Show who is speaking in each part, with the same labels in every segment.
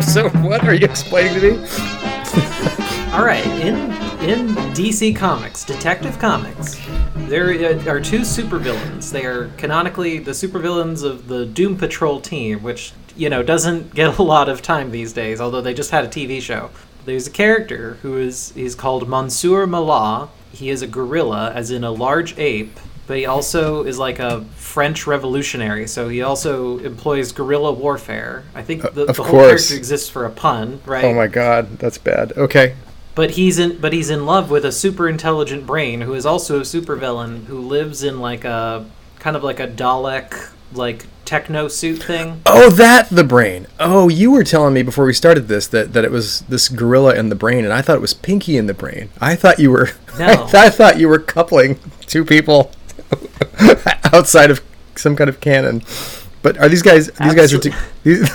Speaker 1: so what are you explaining to me?
Speaker 2: All right, in in DC Comics, Detective Comics, there are two supervillains. They are canonically the supervillains of the Doom Patrol team, which you know doesn't get a lot of time these days. Although they just had a TV show. There's a character who is he's called Monsieur Mallah. He is a gorilla, as in a large ape, but he also is like a French revolutionary. So he also employs guerrilla warfare. I think the,
Speaker 1: Uh,
Speaker 2: the whole
Speaker 1: course.
Speaker 2: character exists for a pun, right?
Speaker 1: Oh my god, that's bad. Okay.
Speaker 2: But he's in but he's in love with a super intelligent brain who is also a supervillain who lives in like a kind of like a Dalek like techno suit thing.
Speaker 1: Oh, that the brain. Oh, you were telling me before we started this that, that it was this gorilla in the brain, and I thought it was Pinky in the brain. I thought you were. I,
Speaker 2: No.
Speaker 1: th- I thought you were coupling two people outside of some kind of canon. But are these guys? These guys are. T- these,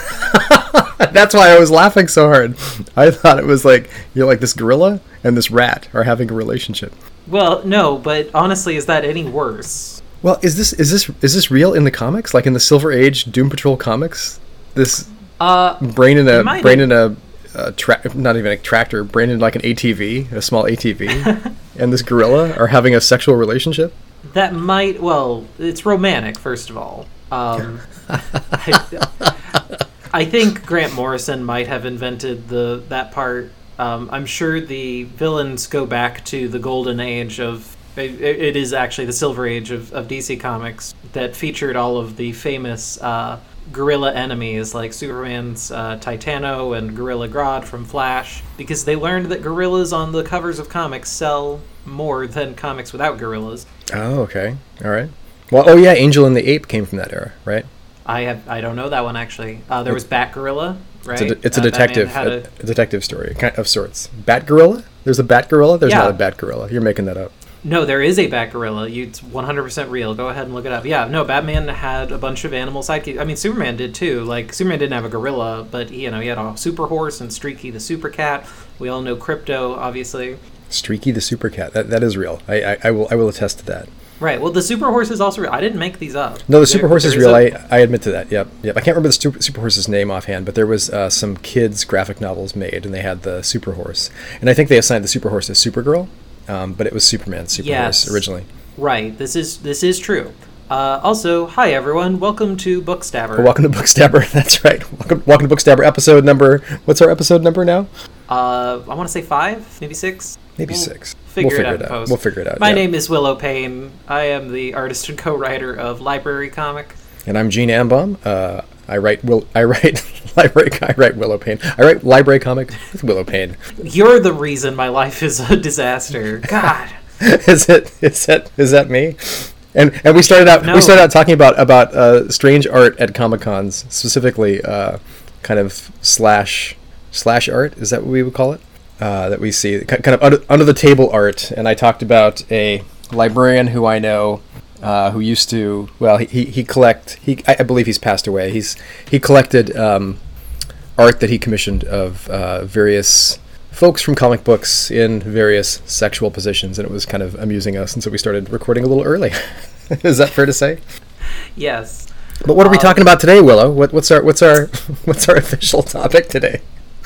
Speaker 1: that's why I was laughing so hard. I thought it was like you're like this gorilla and this rat are having a relationship.
Speaker 2: Well, no, but honestly, is that any worse?
Speaker 1: Well, is this is this is this real in the comics? Like in the Silver Age Doom Patrol comics? This
Speaker 2: Uh
Speaker 1: brain in a brain
Speaker 2: have-
Speaker 1: in a, a tra- not even a tractor, brain in like an ATV, a small ATV, and this gorilla are having a sexual relationship.
Speaker 2: That might well, it's romantic first of all. Um I, I think Grant Morrison might have invented the that part. Um, I'm sure the villains go back to the golden age of. It, it is actually the silver age of, of DC Comics that featured all of the famous uh, guerrilla enemies like Superman's uh, Titano and Gorilla Grodd from Flash, because they learned that gorillas on the covers of comics sell more than comics without gorillas.
Speaker 1: Oh, okay, all right. Well, oh yeah, Angel and the Ape came from that era, right?
Speaker 2: I have I don't know that one actually. Uh, there was Bat Gorilla, right?
Speaker 1: It's a, it's a
Speaker 2: Uh,
Speaker 1: detective, a-
Speaker 2: a
Speaker 1: detective story kind of sorts. Bat gorilla? There's a bat gorilla. There's
Speaker 2: Yeah.
Speaker 1: not a bat gorilla. You're making that up.
Speaker 2: No, there is a Bat Gorilla. You, it's 100% real. Go ahead and look it up. Yeah, no, Batman had a bunch of animal sidekicks. I mean, Superman did too. Like, Superman didn't have a gorilla, but, you know, he had a super horse and Streaky the super cat. We all know Krypto, obviously.
Speaker 1: Streaky the super cat. That that is real. I, I, I will I will attest to that.
Speaker 2: Right, well, the super horse is also real. I didn't make these up.
Speaker 1: No, the
Speaker 2: There-
Speaker 1: super horse is real.
Speaker 2: a-
Speaker 1: I, I admit to that. Yep, yep. I can't remember the super, super horse's name offhand, but there was uh, some kids' graphic novels made, and they had the super horse, and I think they assigned the super horse to Supergirl, um, but it was Superman super
Speaker 2: Yes.
Speaker 1: originally.
Speaker 2: Right, this is this is true. Uh, also, hi everyone. Welcome to Bookstabber.
Speaker 1: Welcome to Bookstabber. That's right. Welcome, welcome to Bookstabber. Episode number. What's our episode number now?
Speaker 2: Uh, I want to say five, maybe six.
Speaker 1: Maybe
Speaker 2: We'll
Speaker 1: six.
Speaker 2: Figure,
Speaker 1: we'll
Speaker 2: it out.
Speaker 1: figure
Speaker 2: in post.
Speaker 1: We'll figure it out.
Speaker 2: My
Speaker 1: yeah.
Speaker 2: name is Willow Payne. I am the artist and co-writer of Library Comic.
Speaker 1: And I'm Gene Ambaum. Uh, I write will I write library I write Willow Payne. I write library comic with Willow Payne.
Speaker 2: You're the reason my life is a disaster. God.
Speaker 1: is it is that is that me? And and we started out
Speaker 2: No.
Speaker 1: we started out talking about about uh, strange art at comic cons specifically, uh, kind of slash slash art. Is that what we would call it? Uh, that we see kind of under, under the table art. And I talked about a librarian who I know. Uh, who used to well he, he, collect he I believe he's passed away he's he collected um, art that he commissioned of uh, various folks from comic books in various sexual positions, and it was kind of amusing us, and so we started recording a little early. Is that fair to say?
Speaker 2: Yes.
Speaker 1: But what are we
Speaker 2: Um,
Speaker 1: talking about today, Willow? What, what's our what's our what's our official topic today?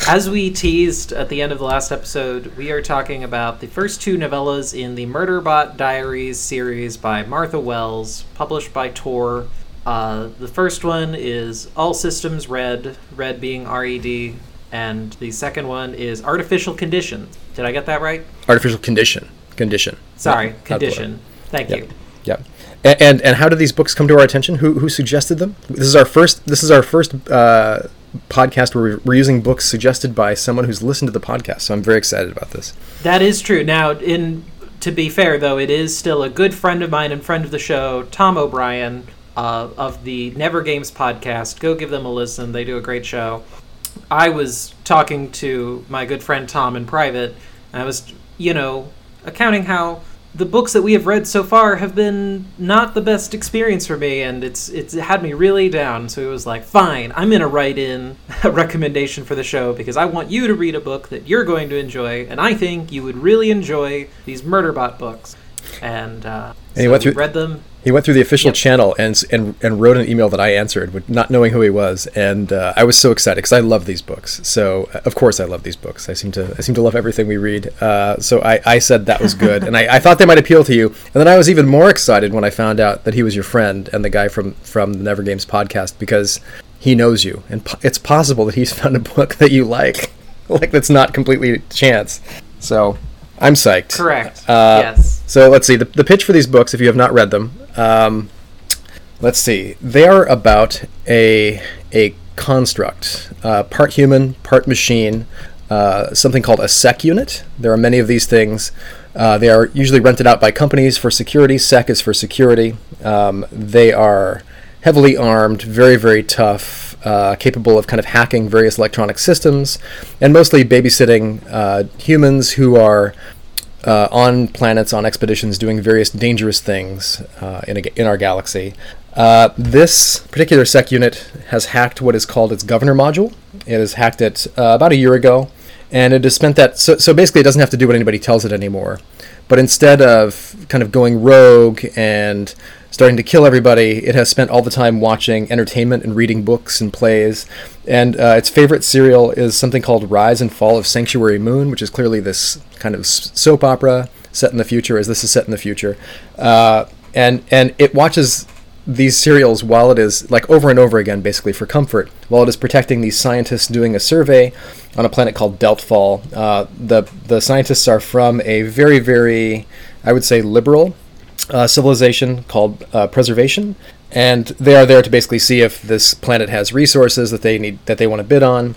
Speaker 2: As we teased at the end of the last episode, we are talking about the first two novellas in the Murderbot Diaries series by Martha Wells, published by Tor. Uh, the first one is All Systems Red, red being RED, and the second one is Artificial Conditions. Did I get that right?
Speaker 1: Artificial condition, condition.
Speaker 2: Sorry,
Speaker 1: Not- not
Speaker 2: condition. Thank
Speaker 1: Yep.
Speaker 2: you.
Speaker 1: Yep. And, and and how did these books come to our attention? Who who suggested them? This is our first. This is our first uh, podcast where we're, using books suggested by someone who's listened to the podcast. So I'm very excited about this.
Speaker 2: That is true. Now, in to be fair though, it is still a good friend of mine and friend of the show, Tom O'Brien uh, of the Never Games podcast. Go give them a listen; they do a great show. I was talking to my good friend Tom in private, I was, you know, accounting how the books that we have read so far have been not the best experience for me, and it's it's had me really down. So it was like, fine, I'm gonna write in a recommendation for the show because I want you to read a book that you're going to enjoy, and I think you would really enjoy these Murderbot books. And uh,
Speaker 1: And he went through-
Speaker 2: read them.
Speaker 1: He went through the official
Speaker 2: Yep.
Speaker 1: channel and, and and wrote an email that I answered, not knowing who he was, and uh, I was so excited because I love these books. So uh, of course I love these books. I seem to I seem to love everything we read. Uh, so I, I said that was good, and I, I thought they might appeal to you. And then I was even more excited when I found out that he was your friend and the guy from from the Never Games podcast because he knows you, and po- it's possible that he's found a book that you like, like that's not completely chance. So I'm psyched.
Speaker 2: Correct.
Speaker 1: Uh,
Speaker 2: yes.
Speaker 1: So let's see the, the pitch for these books. If you have not read them, um, let's see. They are about a a construct, uh, part human, part machine, uh, something called a sec unit. There are many of these things. Uh, they are usually rented out by companies for security. Sec is for security. Um, they are heavily armed, very very tough, uh, capable of kind of hacking various electronic systems, and mostly babysitting uh, humans who are uh, on planets, on expeditions, doing various dangerous things uh, in, a, in our galaxy. Uh, this particular sec unit has hacked what is called its governor module. It has hacked it uh, about a year ago, and it has spent that. So, so basically, it doesn't have to do what anybody tells it anymore. But instead of kind of going rogue and starting to kill everybody, it has spent all the time watching entertainment and reading books and plays. And uh, its favorite serial is something called Rise and Fall of Sanctuary Moon, which is clearly this kind of soap opera set in the future, as this is set in the future. Uh, and and it watches these serials while it is like over and over again, basically for comfort, while it is protecting these scientists doing a survey on a planet called Deltfall. Uh, the the scientists are from a very very, I would say, liberal uh, civilization called uh, Preservation, and they are there to basically see if this planet has resources that they need that they want to bid on.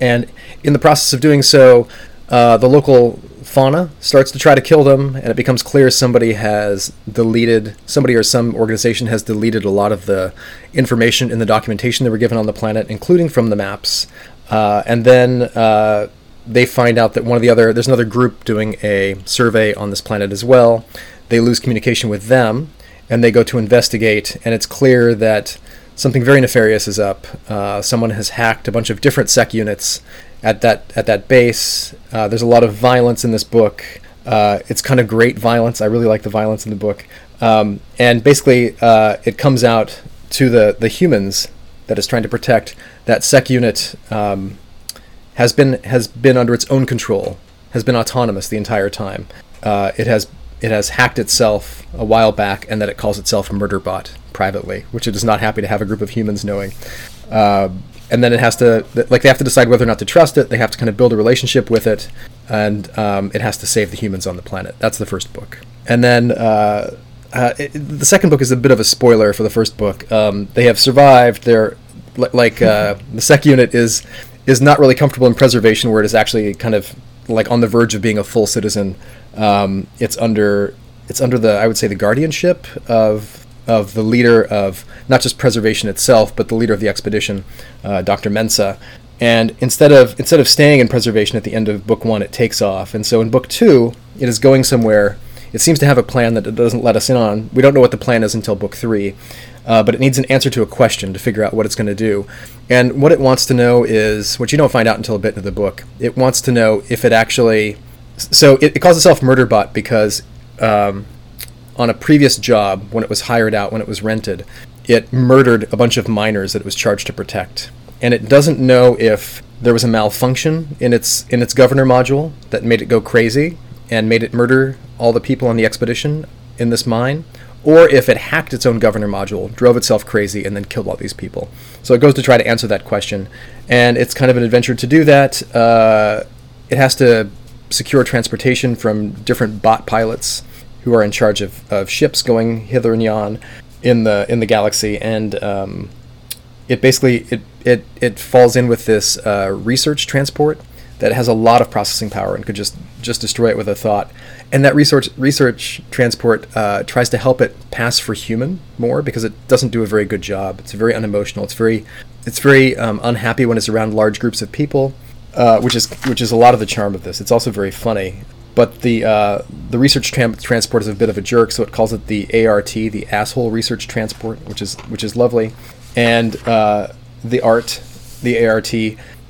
Speaker 1: And in the process of doing so, uh, the local fauna starts to try to kill them, and it becomes clear somebody has deleted, somebody or some organization has deleted a lot of the information in the documentation they were given on the planet, including from the maps. Uh, and then uh, they find out that one of the other, there's another group doing a survey on this planet as well. They lose communication with them, and they go to investigate, and it's clear that something very nefarious is up. Uh, someone has hacked a bunch of different sec units at that at that base. Uh, there's a lot of violence in this book. Uh, it's kind of great violence. I really like the violence in the book. Um, and basically, uh, it comes out to the the humans that is trying to protect that sec unit um, has been has been under its own control, has been autonomous the entire time. Uh, it has it has hacked itself a while back, and that it calls itself Murderbot privately, which it is not happy to have a group of humans knowing. Uh, and then it has to like they have to decide whether or not to trust it. They have to kind of build a relationship with it, and um, it has to save the humans on the planet. That's the first book, and then. Uh, uh, it, the second book is a bit of a spoiler for the first book. Um, they have survived. They're like uh, the sec unit is is not really comfortable in preservation, where it is actually kind of like on the verge of being a full citizen. Um, it's under it's under the I would say the guardianship of of the leader of not just preservation itself, but the leader of the expedition, uh, Dr. Mensah. And instead of instead of staying in preservation at the end of book one, it takes off. And so in book two, it is going somewhere. It seems to have a plan that it doesn't let us in on. We don't know what the plan is until book three, uh, but it needs an answer to a question to figure out what it's going to do. And what it wants to know is, which you don't find out until a bit into the book, it wants to know if it actually. So it, it calls itself Murderbot because um, on a previous job, when it was hired out, when it was rented, it murdered a bunch of miners that it was charged to protect. And it doesn't know if there was a malfunction in its in its governor module that made it go crazy and made it murder all the people on the expedition in this mine, or if it hacked its own governor module, drove itself crazy, and then killed all these people. So it goes to try to answer that question, and it's kind of an adventure to do that. Uh, it has to secure transportation from different bot pilots who are in charge of, of ships going hither and yon in the in the galaxy, and um, it basically it, it it falls in with this uh, research transport that has a lot of processing power and could just just destroy it with a thought. And that research research transport uh, tries to help it pass for human more because it doesn't do a very good job. It's very unemotional. It's very it's very um, unhappy when it's around large groups of people, uh, which is which is a lot of the charm of this. It's also very funny. But the uh, the research tram- transport is a bit of a jerk, so it calls it the ART, the asshole research transport, which is which is lovely. And uh, the art, the ART,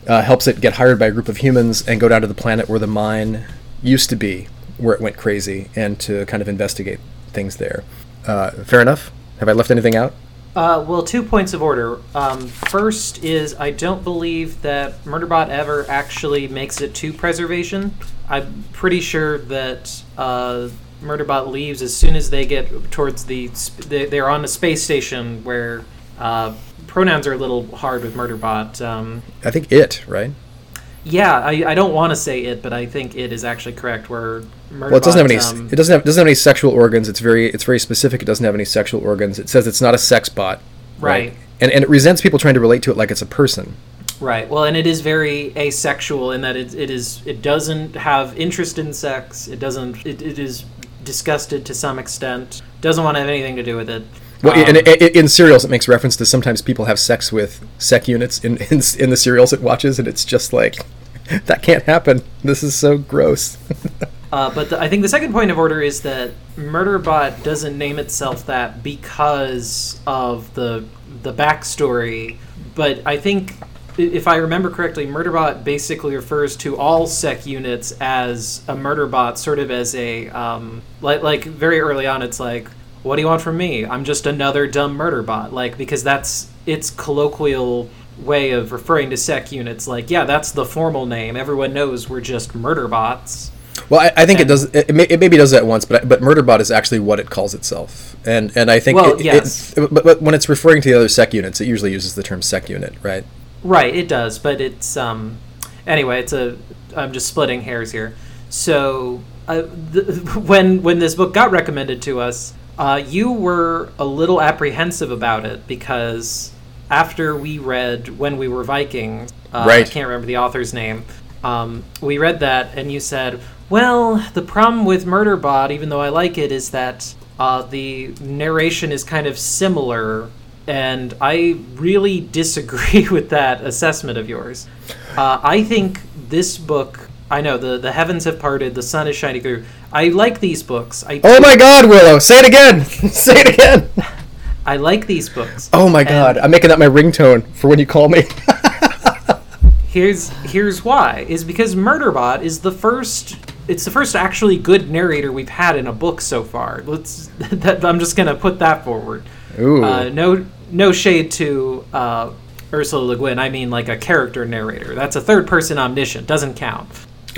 Speaker 1: uh, helps it get hired by a group of humans and go down to the planet where the mine used to be. where it went crazy and to kind of investigate things there. Uh, fair enough. Have I left anything out?
Speaker 2: Uh, well, two points of order. Um, first is I don't believe that Murderbot ever actually makes it to preservation. I'm pretty sure that uh, Murderbot leaves as soon as they get towards the. Sp- they- they're on a space station where uh, pronouns are a little hard with Murderbot. Um,
Speaker 1: I think it, right?
Speaker 2: Yeah, I, I don't want to say it, but I think it is actually correct. Where Murderbot,
Speaker 1: Well, it doesn't have any.
Speaker 2: um,
Speaker 1: it doesn't have doesn't have any sexual organs. It's very it's very specific. It doesn't have any sexual organs. It says it's not a sex bot.
Speaker 2: Right.
Speaker 1: And and it resents people trying to relate to it like it's a person.
Speaker 2: Right. Well, and it is very asexual in that it, it is it doesn't have interest in sex. It doesn't. It, it is disgusted to some extent. Doesn't want to have anything to do with it.
Speaker 1: Well,
Speaker 2: Um,
Speaker 1: in, in, in serials, it makes reference to sometimes people have sex with sec units in, in in the serials it watches, and it's just like that can't happen. This is so gross.
Speaker 2: Uh, but the, I think the second point of order is that Murderbot doesn't name itself that because of the the backstory. But I think, if I remember correctly, Murderbot basically refers to all sec units as a Murderbot, sort of as a um, like like very early on. It's like, what do you want from me? I'm just another dumb Murderbot. Like because that's its colloquial way of referring to sec units. Like, yeah, that's the formal name. Everyone knows we're just murder bots.
Speaker 1: Well, I, I think it does. It, may, it maybe does that once, but but Murderbot is actually what it calls itself, and and I think
Speaker 2: Well,
Speaker 1: it,
Speaker 2: yes.
Speaker 1: but, but when it's referring to the other sec units, it usually uses the term sec unit, right?
Speaker 2: Right, it does, but it's um anyway, it's a I'm just splitting hairs here. So, uh, th- when when this book got recommended to us, uh, you were a little apprehensive about it because after we read When We Were Vikings, uh, I can't remember the author's name. Um, we read that, and you said, "Well, the problem with Murderbot, even though I like it, is that uh, the narration is kind of similar." And I really disagree with that assessment of yours. Uh, I think this book. I know the the heavens have parted, the sun is shining through. I like these books. I
Speaker 1: Oh my God, Willow! Say it again! Say it again!
Speaker 2: I like these books.
Speaker 1: Oh my God! I'm making that my ringtone for when you call me.
Speaker 2: Here's here's why is because Murderbot is the first. It's the first actually good narrator we've had in a book so far. Let's. That, I'm just gonna put that forward.
Speaker 1: Ooh.
Speaker 2: Uh, no no shade to uh, Ursula Le Guin. I mean like a character narrator. That's a third person omniscient. Doesn't count.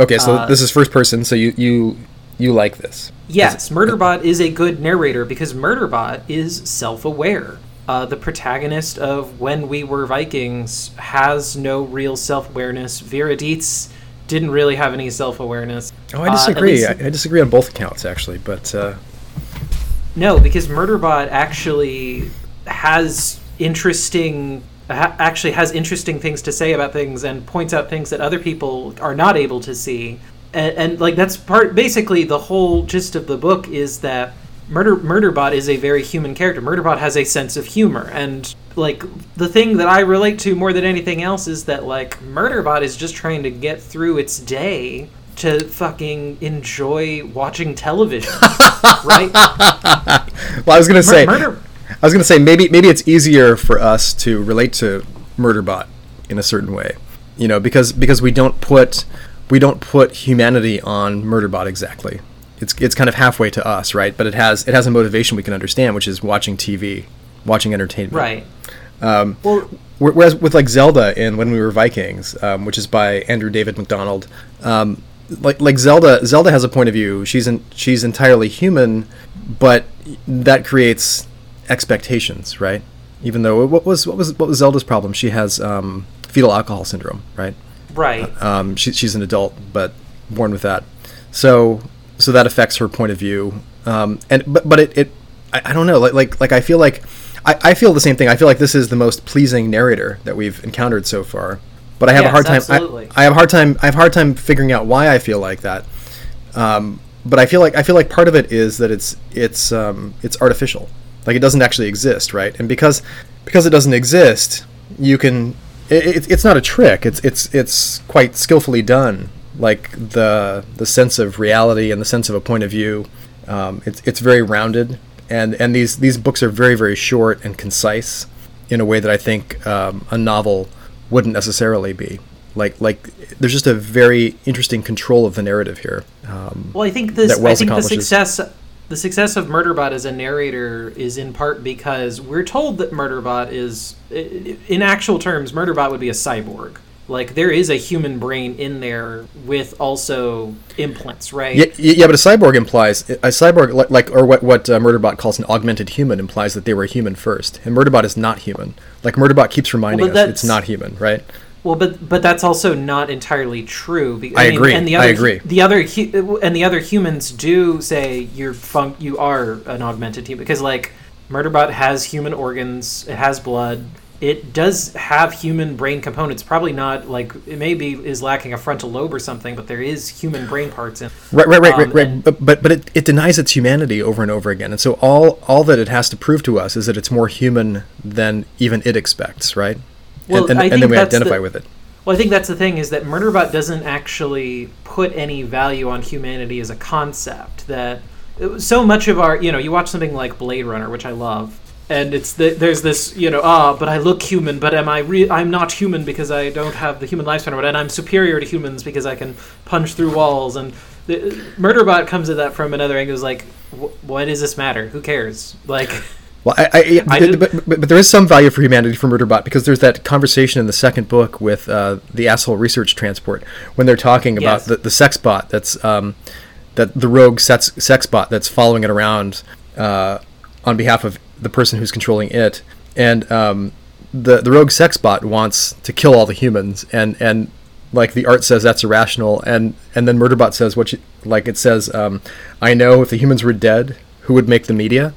Speaker 1: okay, so
Speaker 2: uh,
Speaker 1: this is first person, so you you you like this?
Speaker 2: Yes, Murderbot is a good narrator because Murderbot is self aware. Uh, the protagonist of When We Were Vikings has no real self awareness. Vera Dietz didn't really have any self awareness.
Speaker 1: Oh, I disagree. I, I disagree on both accounts actually, but uh,
Speaker 2: no, because Murderbot actually has interesting. Ha- actually has interesting things to say about things and points out things that other people are not able to see and, and like that's part basically the whole gist of the book is that murder murderbot is a very human character. Murderbot has a sense of humor. And like the thing that i relate to more than anything else is that like murderbot is just trying to get through its day to fucking enjoy watching television right?
Speaker 1: Well, I was gonna say,
Speaker 2: murder
Speaker 1: I was gonna say maybe maybe it's easier for us to relate to Murderbot in a certain way, you know, because because we don't put we don't put humanity on Murderbot exactly. It's it's kind of halfway to us, right? But it has it has a motivation we can understand, which is watching TV, watching entertainment.
Speaker 2: right
Speaker 1: Um,
Speaker 2: well
Speaker 1: Whereas with like Zelda in When We Were Vikings, um, which is by Andrew David MacDonald, um, like like Zelda, Zelda has a point of view. She's in, she's entirely human, but that creates expectations, right? Even though what was what was what was Zelda's problem? She has um, fetal alcohol syndrome, right?
Speaker 2: Right
Speaker 1: Um, she, she's an adult, but born with that. So so that affects her point of view. Um, and but but it, it I, I don't know like like like I feel like I, I feel the same thing. I feel like this is the most pleasing narrator that we've encountered so far. But I have a hard time.
Speaker 2: absolutely.
Speaker 1: I, I have a hard time. I have a hard time figuring out why I feel like that. Um, but I feel like I feel like part of it is that it's it's um, it's artificial. Like it doesn't actually exist, right? And because because it doesn't exist, you can. It, it, it's not a trick. It's it's it's quite skillfully done. Like the the sense of reality and the sense of a point of view. Um, it's it's very rounded, and and these these books are very very short and concise in a way that I think um, a novel wouldn't necessarily be. Like like there's just a very interesting control of the narrative here. Um,
Speaker 2: Well, I think this. I think the success, the success of Murderbot as a narrator is in part because we're told that Murderbot is, in actual terms, Murderbot would be a cyborg. Like there is a human brain in there with also implants, right?
Speaker 1: yeah, yeah, but a cyborg implies a cyborg like, like or what what uh, Murderbot calls an augmented human implies that they were human first, and Murderbot is not human. Like Murderbot keeps reminding
Speaker 2: Well,
Speaker 1: us it's not human, right?
Speaker 2: Well, but but that's also not entirely true. be-
Speaker 1: I agree.
Speaker 2: And the
Speaker 1: I
Speaker 2: other,
Speaker 1: agree.
Speaker 2: The other hu- and the other humans do say you're fun- you are an augmented human because like Murderbot has human organs, it has blood, it does have human brain components. Probably not like it maybe is lacking a frontal lobe or something, but there is human brain parts in.
Speaker 1: Right, right, right,
Speaker 2: Um,
Speaker 1: right, right.
Speaker 2: and-
Speaker 1: But but but it, it denies its humanity over and over again, and so all all that it has to prove to us is that it's more human than even it expects, right?
Speaker 2: Well,
Speaker 1: and and,
Speaker 2: I
Speaker 1: and
Speaker 2: think
Speaker 1: then we
Speaker 2: that's
Speaker 1: identify
Speaker 2: the-
Speaker 1: with it.
Speaker 2: Well, I think that's the thing is that Murderbot doesn't actually put any value on humanity as a concept. That so much of our, you know, you watch something like Blade Runner, which I love, and it's the, there's this, you know, ah, but I look human, but am I? Re- I'm not human because I don't have the human lifespan, or what, and I'm superior to humans because I can punch through walls. And the, Murderbot comes at that from another angle. Is like, wh- why does this matter? Who cares? Like.
Speaker 1: Well, I, I,
Speaker 2: I
Speaker 1: th- but, but, but there is some value for humanity for Murderbot because there's that conversation in the second book with uh, the asshole research transport when they're talking about
Speaker 2: Yes.
Speaker 1: the, the sex bot that's um, that the rogue sex, sex bot that's following it around uh, on behalf of the person who's controlling it, and um, the the rogue sex bot wants to kill all the humans, and and like the art says that's irrational, and and then Murderbot says what you, like it says, um, I know if the humans were dead, who would make the media?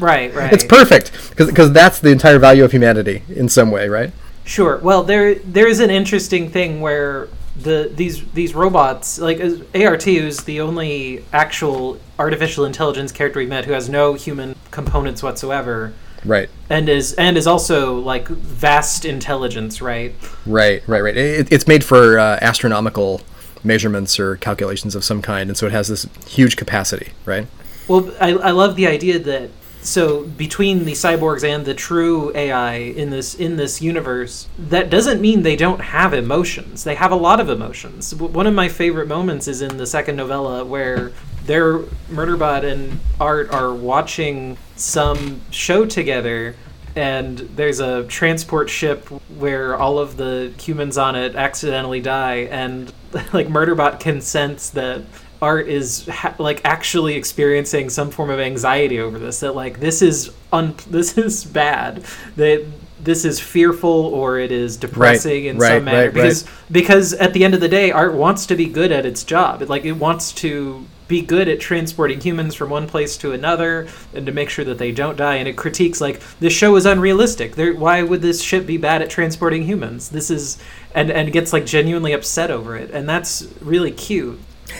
Speaker 2: Right, right.
Speaker 1: It's perfect because that's the entire value of humanity in some way, right?
Speaker 2: Sure. Well, there there is an interesting thing where the these these robots, like ART, is the only actual artificial intelligence character we met who has no human components whatsoever,
Speaker 1: Right,
Speaker 2: and is and is also like vast intelligence, right?
Speaker 1: right, right, right. It, it's made for uh, astronomical measurements or calculations of some kind, and so it has this huge capacity, right?
Speaker 2: Well, I, I love the idea that so between the cyborgs and the true AI in this in this universe, that doesn't mean they don't have emotions. They have a lot of emotions. One of my favorite moments is in the second novella where their Murderbot and Art are watching some show together. And there's a transport ship where all of the humans on it accidentally die, and like Murderbot can sense that art is ha- like actually experiencing some form of anxiety over this that like this is un this is bad that this is fearful or it is depressing in
Speaker 1: right,
Speaker 2: some manner.
Speaker 1: right, right.
Speaker 2: because because at the end of the day art wants to be good at its job. It like it wants to be good at transporting humans from one place to another and to make sure that they don't die. And it critiques like this show is unrealistic. There why would this ship be bad at transporting humans? This is and and gets like genuinely upset over it. And that's really cute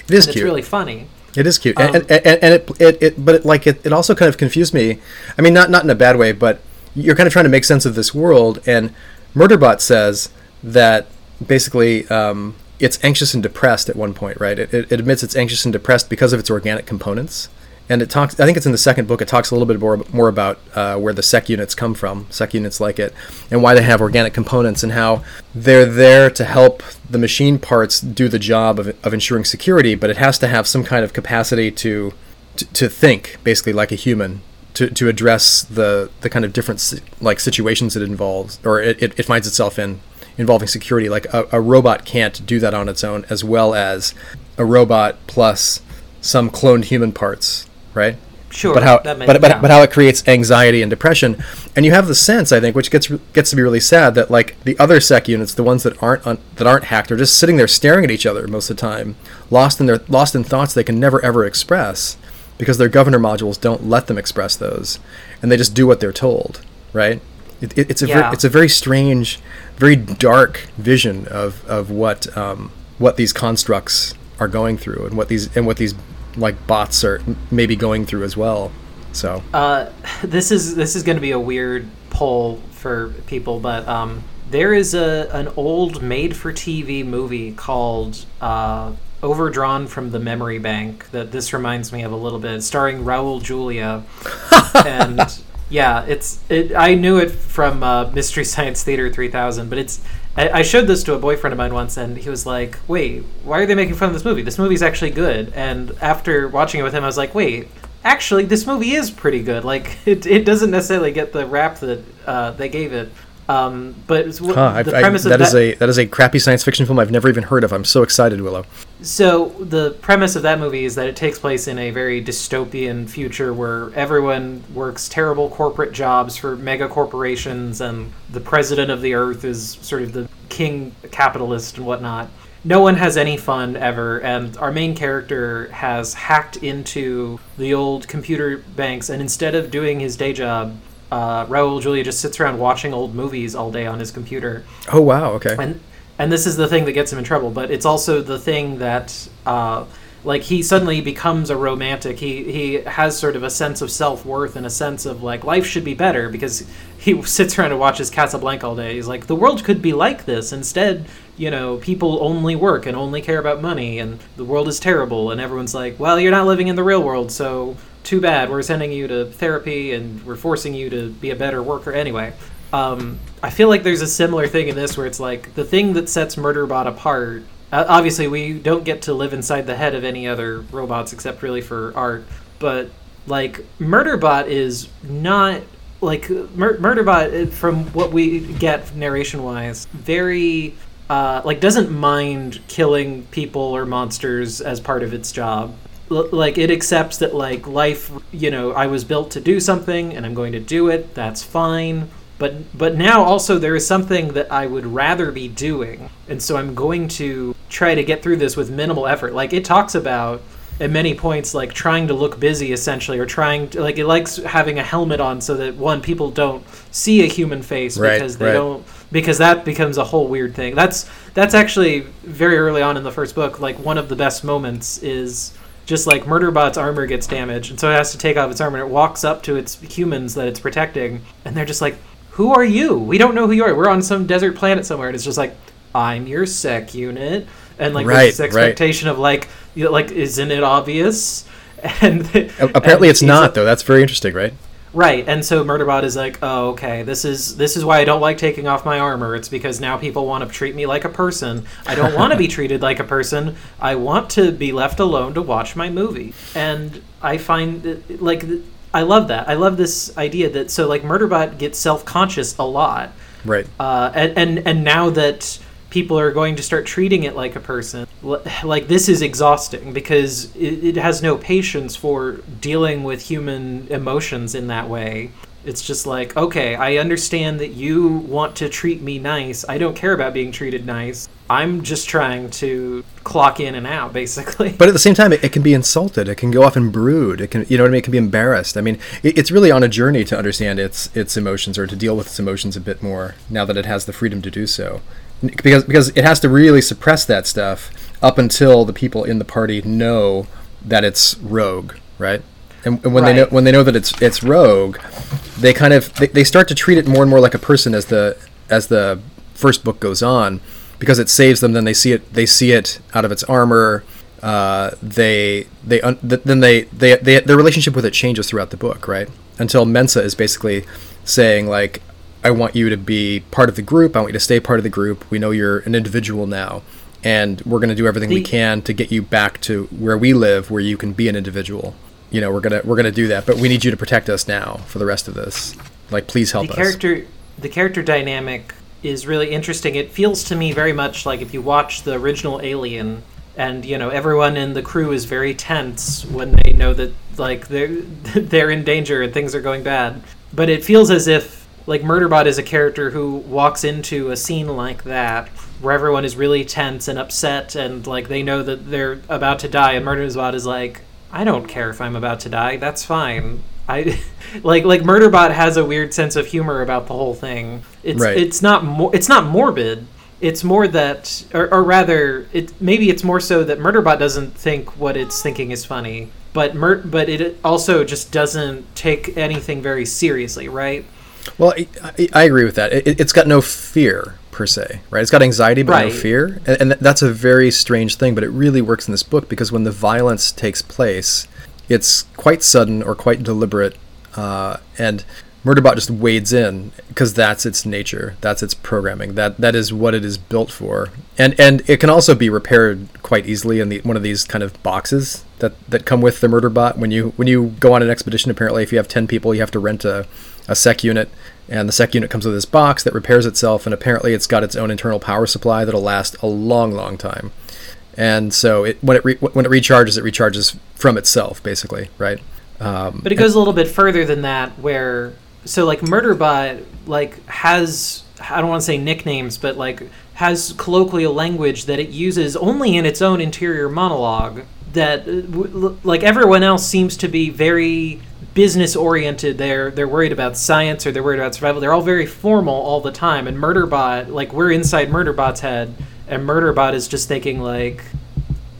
Speaker 1: It is
Speaker 2: and it's really funny.
Speaker 1: It is cute,
Speaker 2: Um,
Speaker 1: and, and, and, it, it, it, but it, like it, it also kind of confused me. I mean, not not in a bad way, but you're kind of trying to make sense of this world. And Murderbot says that basically um, it's anxious and depressed at one point, right? It, it admits it's anxious and depressed because of its organic components. And it talks. I think it's in the second book. It talks a little bit more more about uh, where the sec units come from, sec units like it, and why they have organic components, and how they're there to help the machine parts do the job of, of ensuring security. But it has to have some kind of capacity to to, to think, basically like a human, to, to address the the kind of different like situations it involves or it, it, it finds itself in involving security. Like a, a robot can't do that on its own, as well as a robot plus some cloned human parts, right?
Speaker 2: Sure,
Speaker 1: But how but, but, but how it creates anxiety and depression, and you have the sense, I think, which gets gets to be really sad, that like the other sec units, the ones that aren't un, that aren't hacked, are just sitting there staring at each other most of the time, lost in their lost in thoughts they can never ever express, because their governor modules don't let them express those, and they just do what they're told, right? It, it, it's a ver-
Speaker 2: Yeah.
Speaker 1: it's a very strange, very dark vision of of what um, what these constructs are going through, and what these and what these like bots are maybe going through as well. So
Speaker 2: Uh, this is this is going to be a weird poll for people, but um, there is a an old made-for-TV movie called uh, "Overdrawn from the Memory Bank" that this reminds me of a little bit, starring Raul Julia, and Yeah, it's it. I knew it from uh, Mystery Science Theater 3000, but it's. I, I showed this to a boyfriend of mine once, and he was like, "Wait, why are they making fun of this movie? This movie's actually good." And after watching it with him, I was like, "Wait, actually, this movie is pretty good. Like, it, it doesn't necessarily get the rap that uh, they gave it." Um, but w-
Speaker 1: Huh,
Speaker 2: the
Speaker 1: I-
Speaker 2: premise of
Speaker 1: that is a that is a crappy science fiction film I've never even heard of. I'm so excited, Willow.
Speaker 2: So the premise of that movie is that it takes place in a very dystopian future where everyone works terrible corporate jobs for mega corporations, and the president of the earth is sort of the king capitalist and whatnot. No one has any fun ever, and our main character has hacked into the old computer banks, and instead of doing his day job, uh, Raul Julia just sits around watching old movies all day on his computer
Speaker 1: Oh wow, okay.
Speaker 2: and and this is the thing that gets him in trouble but it's also the thing that uh, like he suddenly becomes a romantic. He he has sort of a sense of self-worth and a sense of like life should be better because he sits around and watches casablanca all day. He's like the world could be like this. Instead you know people only work and only care about money and the world is terrible. And everyone's like well you're not living in the real world so too bad. We're sending you to therapy and we're forcing you to be a better worker anyway um, I feel like there's a similar thing in this where it's like the thing that sets Murderbot apart. Uh, obviously, we don't get to live inside the head of any other robots except really for art. But like Murderbot is not like Mur- Murderbot uh, from what we get narration wise, very uh, like doesn't mind killing people or monsters as part of its job. L- like it accepts that like life, you know, I was built to do something and I'm going to do it. That's fine but but now also there is something that I would rather be doing, and so I'm going to try to get through this with minimal effort. Like it talks about at many points, like trying to look busy essentially, or trying to like it likes having a helmet on so that one people don't see a human face
Speaker 1: Right,
Speaker 2: because they
Speaker 1: right.
Speaker 2: don't because that becomes a whole weird thing. That's that's actually very early on in the first book. Like one of the best moments is just like Murderbot's armor gets damaged, and so it has to take off its armor. And it walks up to its humans that it's protecting, and they're just like, "Who are you? We don't know who you are. We're on some desert planet somewhere." And it's just like, "I'm your sec unit," and like
Speaker 1: Right,
Speaker 2: this expectation of like, you know, like, isn't it obvious? And
Speaker 1: Apparently,
Speaker 2: and
Speaker 1: it's not
Speaker 2: like-
Speaker 1: though. That's very interesting, right?
Speaker 2: Right, and so Murderbot is like, oh, okay, this is this is why I don't like taking off my armor. It's because now people want to treat me like a person. I don't want to be treated like a person. I want to be left alone to watch my movie. And I find that, like I love that. I love this idea that so like Murderbot gets self conscious a lot.
Speaker 1: Right.
Speaker 2: Uh, and, and and now that people are going to start treating it like a person, like this is exhausting because it, it has no patience for dealing with human emotions in that way. It's just like, okay, I understand that you want to treat me nice. I don't care about being treated nice. I'm just trying to clock in and out, basically.
Speaker 1: But at the same time, it, it can be insulted. It can go off and brood. It can, you know what I mean? It can be embarrassed. I mean, it, it's really on a journey to understand its its emotions or to deal with its emotions a bit more now that it has the freedom to do so. Because because it has to really suppress that stuff up until the people in the party know that it's rogue, right? And, and when they know when they know that it's it's rogue, they kind of they, they start to treat it more and more like a person as the as the first book goes on because it saves them then they see it they see it out of its armor uh, they they un- th- then they, they they their relationship with it changes throughout the book right? Until Mensah is basically saying like I want you to be part of the group. I want you to stay part of the group. We know you're an individual now and we're going to do everything we can to get you back to where we live where you can be an individual you know we're going to we're to do that but we need you to protect us now for the rest of this like please help
Speaker 2: the
Speaker 1: us
Speaker 2: character the character dynamic is really interesting. It feels to me very much like if you watch the original Alien and you know everyone in the crew is very tense when they know that like they're they're in danger and things are going bad. But it feels as if like Murderbot is a character who walks into a scene like that where everyone is really tense and upset and like they know that they're about to die and Murderbot is like I don't care if I'm about to die. That's fine. I like like Murderbot has a weird sense of humor about the whole thing. It's
Speaker 1: Right.
Speaker 2: it's not mo- it's not morbid. It's more that, or, or rather, it maybe it's more so that Murderbot doesn't think what it's thinking is funny, but Mur- but it also just doesn't take anything very seriously, right?
Speaker 1: Well, I, I, I agree with that. It, it's got no fear per se, right? It's got anxiety but no fear, and, and that's a very strange thing. But it really works in this book because when the violence takes place, it's quite sudden or quite deliberate, uh, and Murderbot just wades in because that's its nature, that's its programming, that that is what it is built for, and and it can also be repaired quite easily in the one of these kind of boxes that that come with the Murderbot. When you when you go on an expedition, apparently, if you have ten people, you have to rent a a sec unit, and the sec unit comes with this box that repairs itself, and apparently, it's got its own internal power supply that'll last a long, long time. And so it when it re, when it recharges, it recharges from itself, basically, right?
Speaker 2: Um, but it goes a little bit further than that, where so like Murderbot like has I don't want to say nicknames, but like has colloquial language that it uses only in its own interior monologue. That like everyone else seems to be very business oriented. They're they're worried about science or they're worried about survival. They're all very formal all the time. And Murderbot, like we're inside Murderbot's head, and Murderbot is just thinking like,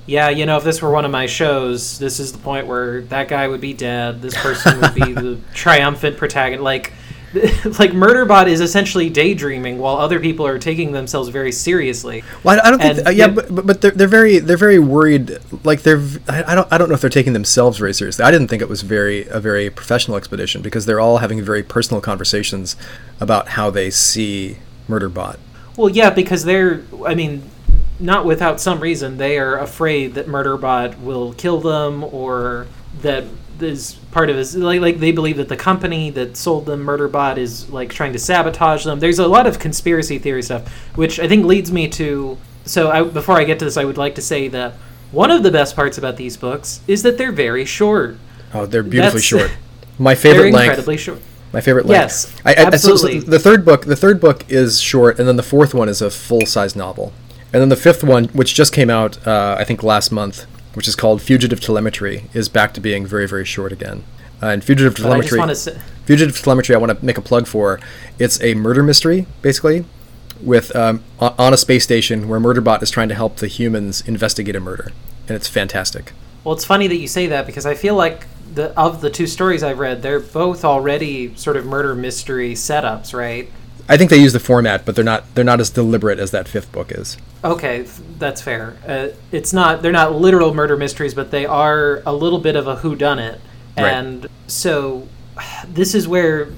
Speaker 2: yeah, you know, if this were one of my shows, this is the point where that guy would be dead. This person would be the triumphant protagonist. Like, like Murderbot is essentially daydreaming while other people are taking themselves very seriously.
Speaker 1: Well, I, don't think. Th- uh, yeah, but, but they're, they're very they're very worried. Like they're I, I don't I don't know if they're taking themselves very seriously. I didn't think it was very a very professional expedition because they're all having very personal conversations about how they see Murderbot.
Speaker 2: Well, yeah, because they're I mean not without some reason, they are afraid that Murderbot will kill them or that is part of his like like they believe that the company that sold them Murderbot is like trying to sabotage them. There's a lot of conspiracy theory stuff, which I think leads me to. So I, before I get to this, I would like to say that one of the best parts about these books is that they're very short.
Speaker 1: Oh, they're beautifully That's, short. My favorite length. Incredibly short. My favorite length.
Speaker 2: Yes, I, I, absolutely.
Speaker 1: So, so the third book, the third book is short, and then the fourth one is a full size novel. And then the fifth one, which just came out, uh, I think last month, which is called Fugitive Telemetry, is back to being very, very short again. Uh, and Fugitive Telemetry, Fugitive Telemetry, I want to make a plug for. It's a murder mystery, basically, with um, on a space station where Murderbot is trying to help the humans investigate a murder, and it's fantastic.
Speaker 2: Well, it's funny that you say that because I feel like the of the two stories I've read, they're both already sort of murder mystery setups, right?
Speaker 1: I think they use the format, but they're not they're not as deliberate as that fifth book is.
Speaker 2: Okay, that's fair. Uh, it's not they're not literal murder mysteries, but they are a little bit of a who done it. And right. so this is where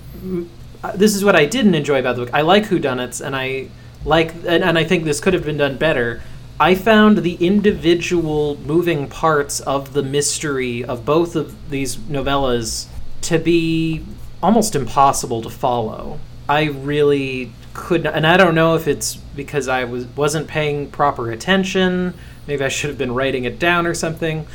Speaker 2: this is what I didn't enjoy about the book. I like whodunits, and I like, and, and I think this could have been done better. I found the individual moving parts of the mystery of both of these novellas to be almost impossible to follow. I really could not, and I don't know if it's because I was wasn't paying proper attention. Maybe I should have been writing it down or something.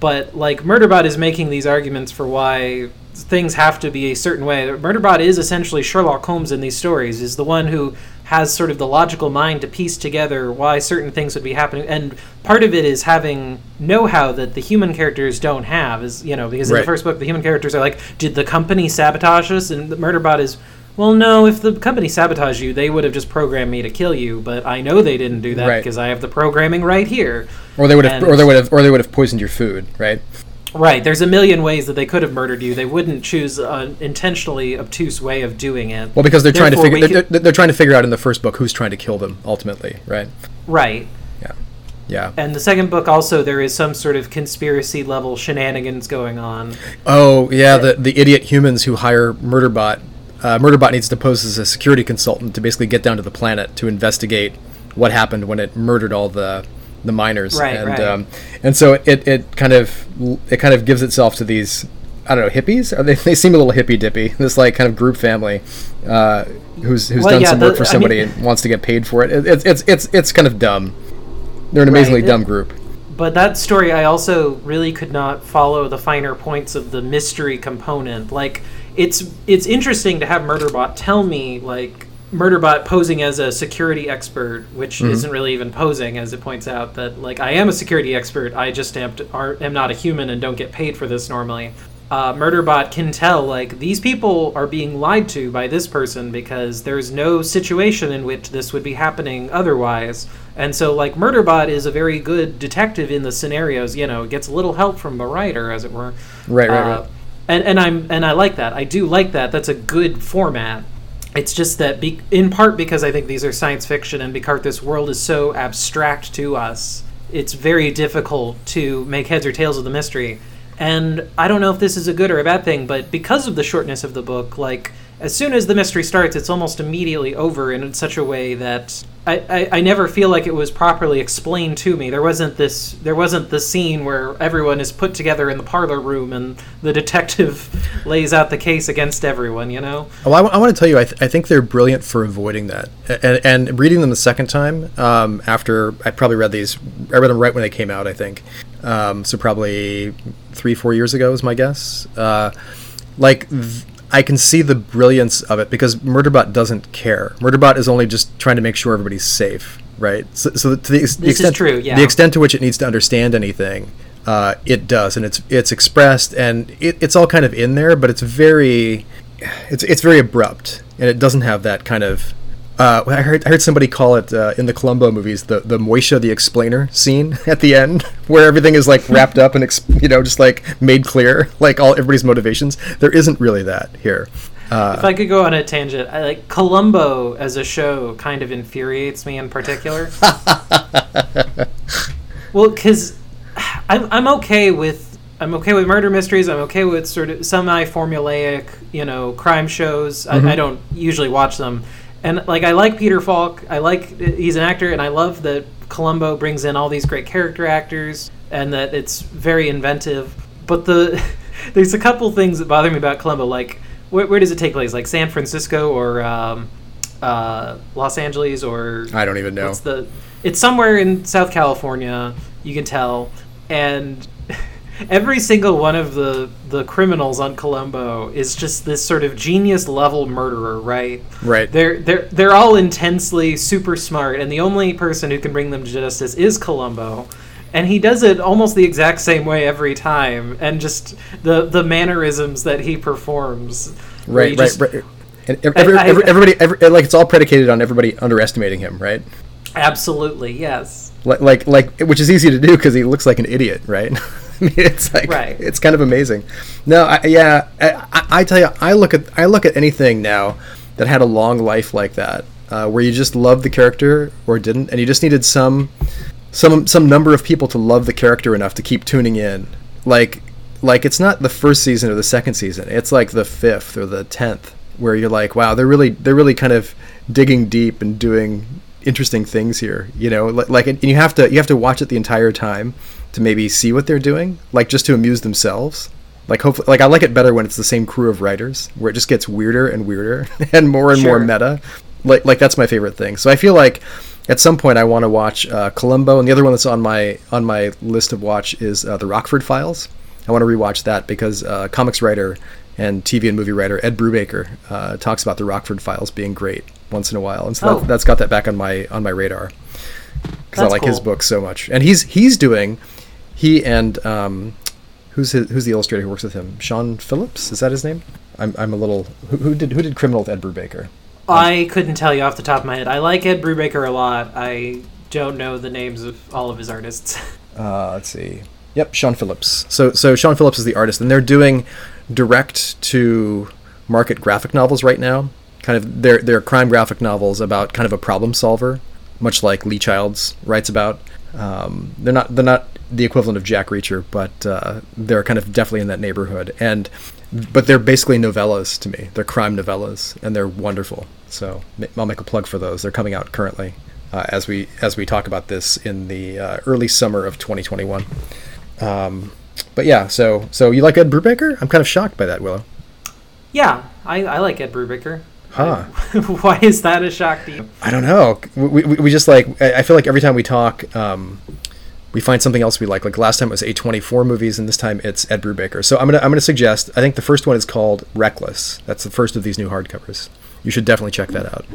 Speaker 2: But like Murderbot is making these arguments for why things have to be a certain way. Murderbot is essentially Sherlock Holmes in these stories. Is the one who has sort of the logical mind to piece together why certain things would be happening and part of it is having know-how that the human characters don't have is you know because in right. the first book the human characters are like did the company sabotage us and the murderbot is well, no, if the company sabotaged you, they would have just programmed me to kill you. But I know they didn't do that right. because I have the programming right here.
Speaker 1: Or they would have, and, or they would have, or they would have poisoned your food, right?
Speaker 2: Right. There's a million ways that they could have murdered you. They wouldn't choose an intentionally obtuse way of doing it.
Speaker 1: Well, because they're Therefore, trying to figure, they're, they're trying to figure out in the first book who's trying to kill them ultimately, right?
Speaker 2: Right.
Speaker 1: Yeah. Yeah.
Speaker 2: And the second book also there is some sort of conspiracy level shenanigans going on.
Speaker 1: Oh yeah, the the idiot humans who hire Murderbot uh, Murderbot needs to pose as a security consultant to basically get down to the planet to investigate what happened when it murdered all the the miners.
Speaker 2: Right,
Speaker 1: and
Speaker 2: right. Um,
Speaker 1: and so it, it kind of it kind of gives itself to these I don't know hippies. Are they they seem a little hippy dippy. This like kind of group family uh, who's who's well, done yeah, some work the, for somebody I mean, and wants to get paid for it. it. It's it's it's it's kind of dumb. They're an amazingly right, dumb group.
Speaker 2: But that story, I also really could not follow the finer points of the mystery component. Like it's it's interesting to have Murderbot tell me like Murderbot posing as a security expert, which mm-hmm. isn't really even posing, as it points out that like I am a security expert. I just am, are, am not a human and don't get paid for this normally. Uh, Murderbot can tell like these people are being lied to by this person because there's no situation in which this would be happening otherwise. And so like Murderbot is a very good detective in the scenarios. You know, gets a little help from the writer, as it were.
Speaker 1: Right, right, uh, right
Speaker 2: and and I'm and I like that. I do like that. That's a good format. It's just that, be, in part because I think these are science fiction, and because this world is so abstract to us, it's very difficult to make heads or tails of the mystery. And I don't know if this is a good or a bad thing, but because of the shortness of the book, like as soon as the mystery starts, it's almost immediately over in such a way that I, I, I, never feel like it was properly explained to me. There wasn't this there wasn't the scene where everyone is put together in the parlor room and the detective lays out the case against everyone. You know.
Speaker 1: Well, I, w- I want to tell you, I, th- I think they're brilliant for avoiding that. And, and reading them the second time um, after I probably read these, I read them right when they came out. I think um, so. Probably three four years ago is my guess. Uh, like. Th- I can see the brilliance of it because Murderbot doesn't care. Murderbot is only just trying to make sure everybody's safe, right? So, so to the, the extent,
Speaker 2: true, yeah.
Speaker 1: the extent to which it needs to understand anything, uh, it does, and it's it's expressed, and it, it's all kind of in there, but it's very, it's it's very abrupt, and it doesn't have that kind of uh, I heard I heard somebody call it uh, in the Columbo movies the the Moisha the explainer scene at the end where everything is like wrapped up and you know just like made clear like all everybody's motivations. There isn't really that here.
Speaker 2: Uh, if I could go on a tangent, I like Columbo as a show kind of infuriates me in particular. well, because I'm I'm okay with I'm okay with murder mysteries. I'm okay with sort of semi formulaic you know crime shows. Mm-hmm. I, I don't usually watch them and like I like Peter Falk. I like he's an actor, and I love that Columbo brings in all these great character actors, and that it's very inventive. But the there's a couple things that bother me about Columbo. Like where, where does it take place? Like San Francisco or um, uh, Los Angeles or
Speaker 1: I don't even know.
Speaker 2: What's the? It's somewhere in South California. You can tell, and every single one of the the criminals on Columbo is just this sort of genius level murderer, right?
Speaker 1: Right.
Speaker 2: They're they're they're all intensely super smart, and the only person who can bring them to justice is Columbo. And he does it almost the exact same way every time, and just the the mannerisms that he performs.
Speaker 1: Right, right, just, right. And every, I, every, everybody, every, like it's all predicated on everybody underestimating him, right?
Speaker 2: Absolutely, yes.
Speaker 1: Like, like, like, which is easy to do because he looks like an idiot, right? I mean, it's like right. it's kind of amazing. No, I, yeah, I, I, tell you, I look at I look at anything now that had a long life like that, uh, where you just loved the character or didn't, and you just needed some some some number of people to love the character enough to keep tuning in. Like like it's not the first season or the second season; it's like the fifth or the tenth, where you're like, wow, they're really they're really kind of digging deep and doing interesting things here. You know, like and you have to you have to watch it the entire time to maybe see what they're doing, like just to amuse themselves. Like hopefully, like I like it better when it's the same crew of writers, where it just gets weirder and weirder and more and sure. more meta. Like like that's my favorite thing. So I feel like at some point I want to watch uh, Columbo, and the other one that's on my on my list of watch is uh, the Rockford Files. I want to rewatch that because uh, comics writer and TV and movie writer Ed Brubaker uh, talks about the Rockford Files being great once in a while, and so oh. that, has got that back on my on my radar because I like cool. his book so much. And he's he's doing he and um, who's his, who's the illustrator who works with him? Sean Phillips is that his name? I'm, I'm a little who, who did who did Criminal with Ed Brubaker?
Speaker 2: I couldn't tell you off the top of my head. I like Ed Brubaker a lot. I don't know the names of all of his artists.
Speaker 1: Uh, let's see. Yep, Sean Phillips. So so Sean Phillips is the artist, and they're doing direct to market graphic novels right now. Kind of they're they're crime graphic novels about kind of a problem solver, much like Lee Childs writes about. Um, they're not they're not the equivalent of Jack Reacher, but uh, they're kind of definitely in that neighborhood. And but they're basically novellas to me. They're crime novellas, and they're wonderful. So I'll make a plug for those. They're coming out currently uh, as we as we talk about this in the uh, early summer of 2021. Um, but yeah, so so you like Ed Brubaker? I'm kind of shocked by that, Willow.
Speaker 2: Yeah, I, I like Ed Brubaker.
Speaker 1: Huh.
Speaker 2: Why is that a shock to you?
Speaker 1: I don't know. We, we, we just like, I feel like every time we talk, um, we find something else we like. Like last time it was A24 movies, and this time it's Ed Brubaker. So I'm gonna I'm gonna suggest. I think the first one is called Reckless. That's the first of these new hardcovers. You should definitely check that out.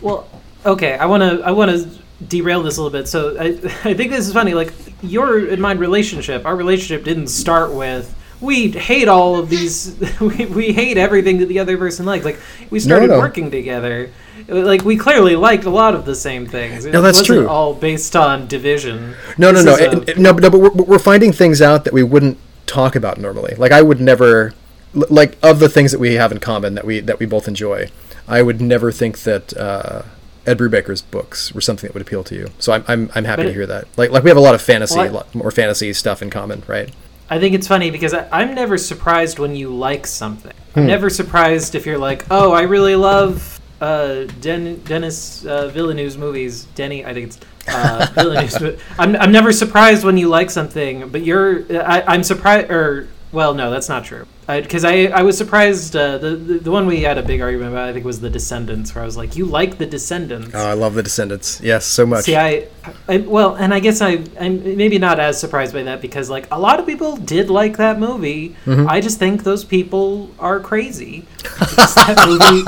Speaker 2: Well, okay. I wanna I wanna derail this a little bit. So I I think this is funny. Like your and my relationship, our relationship didn't start with we hate all of these. We, we hate everything that the other person likes. Like we started no, no. working together. Like we clearly liked a lot of the same things.
Speaker 1: It no, that's true.
Speaker 2: All based on division.
Speaker 1: No, no, no, a, no, no. But we're, we're finding things out that we wouldn't talk about normally. Like I would never, like of the things that we have in common that we that we both enjoy. I would never think that. Uh, Ed Brubaker's books were something that would appeal to you. So I'm I'm, I'm happy but to hear that. Like like we have a lot of fantasy, a lot more fantasy stuff in common, right?
Speaker 2: I think it's funny because I, I'm never surprised when you like something. I'm
Speaker 1: Hmm.
Speaker 2: never surprised if you're like, oh, I really love uh, Den- Dennis uh, Villeneuve's movies. Denny, I think it's uh, Villeneuve's. I'm I'm never surprised when you like something, but you're I, I'm surprised. Or well, no, that's not true. Because I, I was surprised. Uh, the, the the one we had a big argument about, I think, was the Descendants, where I was like, you like the Descendants.
Speaker 1: Oh, I love the Descendants. Yes, so much.
Speaker 2: See, I, I, well, and I guess I, I'm maybe not as surprised by that because, like, a lot of people did like that movie.
Speaker 1: Mm-hmm.
Speaker 2: I just think those people are crazy. That movie,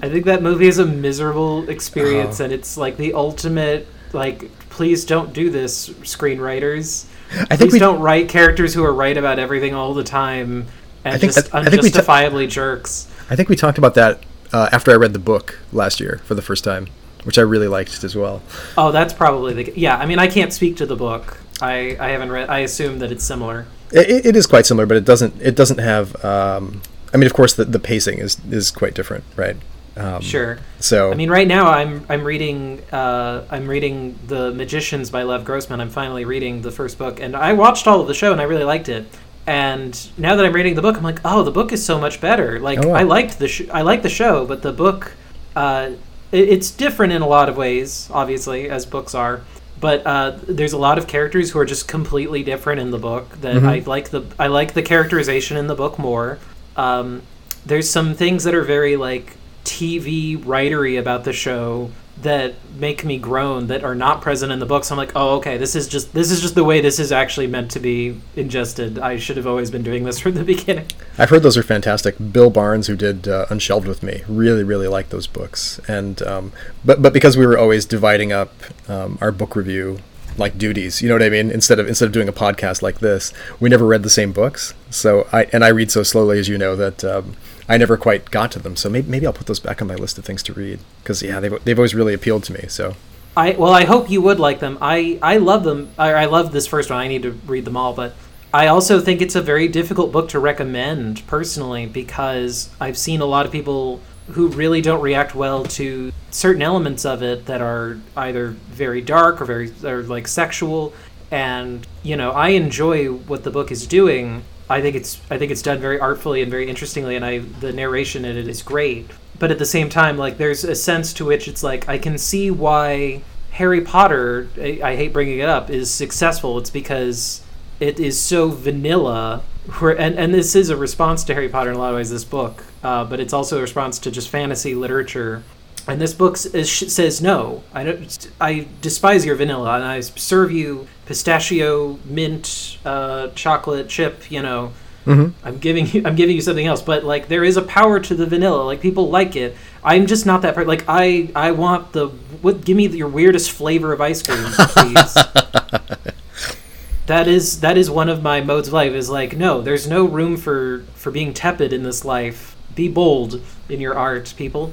Speaker 2: I think that movie is a miserable experience,
Speaker 1: Oh.
Speaker 2: and it's like the ultimate, like, please don't do this, screenwriters.
Speaker 1: I think
Speaker 2: Please
Speaker 1: we
Speaker 2: don't write characters who are right about everything all the time and
Speaker 1: I think
Speaker 2: just
Speaker 1: that- I think we ta-
Speaker 2: unjustifiably jerks.
Speaker 1: I think we talked about that uh, after I read the book last year for the first time, which I really liked as well.
Speaker 2: Oh, that's probably the. Yeah, I mean, I can't speak to the book. I, I haven't read. I assume that it's similar.
Speaker 1: It, it is quite similar, but it doesn't it doesn't have. Um, I mean, of course, the, the pacing is is quite different, right? Um,
Speaker 2: Sure.
Speaker 1: So
Speaker 2: I mean, right now I'm I'm reading uh, I'm reading The Magicians by Lev Grossman. I'm finally reading the first book, and I watched all of the show and I really liked it. And now that I'm reading the book, I'm like, oh, the book is so much better. Like
Speaker 1: Oh, wow.
Speaker 2: I liked the sh- I liked the show, but the book, uh, it, it's different in a lot of ways, obviously, as books are. But uh, there's a lot of characters who are just completely different in the book. That
Speaker 1: Mhm.
Speaker 2: I like the I like the characterization in the book more. Um, there's some things that are very like TV writery about the show that make me groan that are not present in the books. I'm like, oh, okay, this is just this is just the way this is actually meant to be ingested. I should have always been doing this from the beginning.
Speaker 1: I've heard those are fantastic. Bill Barnes, who did uh, Unshelved with me, really, really liked those books. And um, but but because we were always dividing up um, our book review like duties, you know what I mean? Instead of instead of doing a podcast like this, we never read the same books. So I and I read so slowly, as you know, that um, I never quite got to them. So maybe, maybe I'll put those back on my list of things to read because yeah, they've they've always really appealed to me. So
Speaker 2: I well, I hope you would like them. I I love them. I, I love this first one. I need to read them all, but I also think it's a very difficult book to recommend personally because I've seen a lot of people who really don't react well to certain elements of it that are either very dark or very or like sexual. And you know, I enjoy what the book is doing. I think it's I think it's done very artfully and very interestingly, and I the narration in it is great. But at the same time, like there's a sense to which it's like I can see why Harry Potter. I, I hate bringing it up is successful. It's because it is so vanilla. Where, and, and this is a response to Harry Potter in a lot of ways. This book, uh, but it's also a response to just fantasy literature. And this book says no. I don't. I despise your vanilla, and I serve you pistachio, mint, uh, chocolate chip. You know,
Speaker 1: Mhm.
Speaker 2: I'm giving you. I'm giving you something else. But like, there is a power to the vanilla. Like people like it. I'm just not that. Per- like I. I want the. What? Give me your weirdest flavor of ice cream, please. that is that is one of my modes of life. Is like no. There's no room for for being tepid in this life. Be bold in your art, people.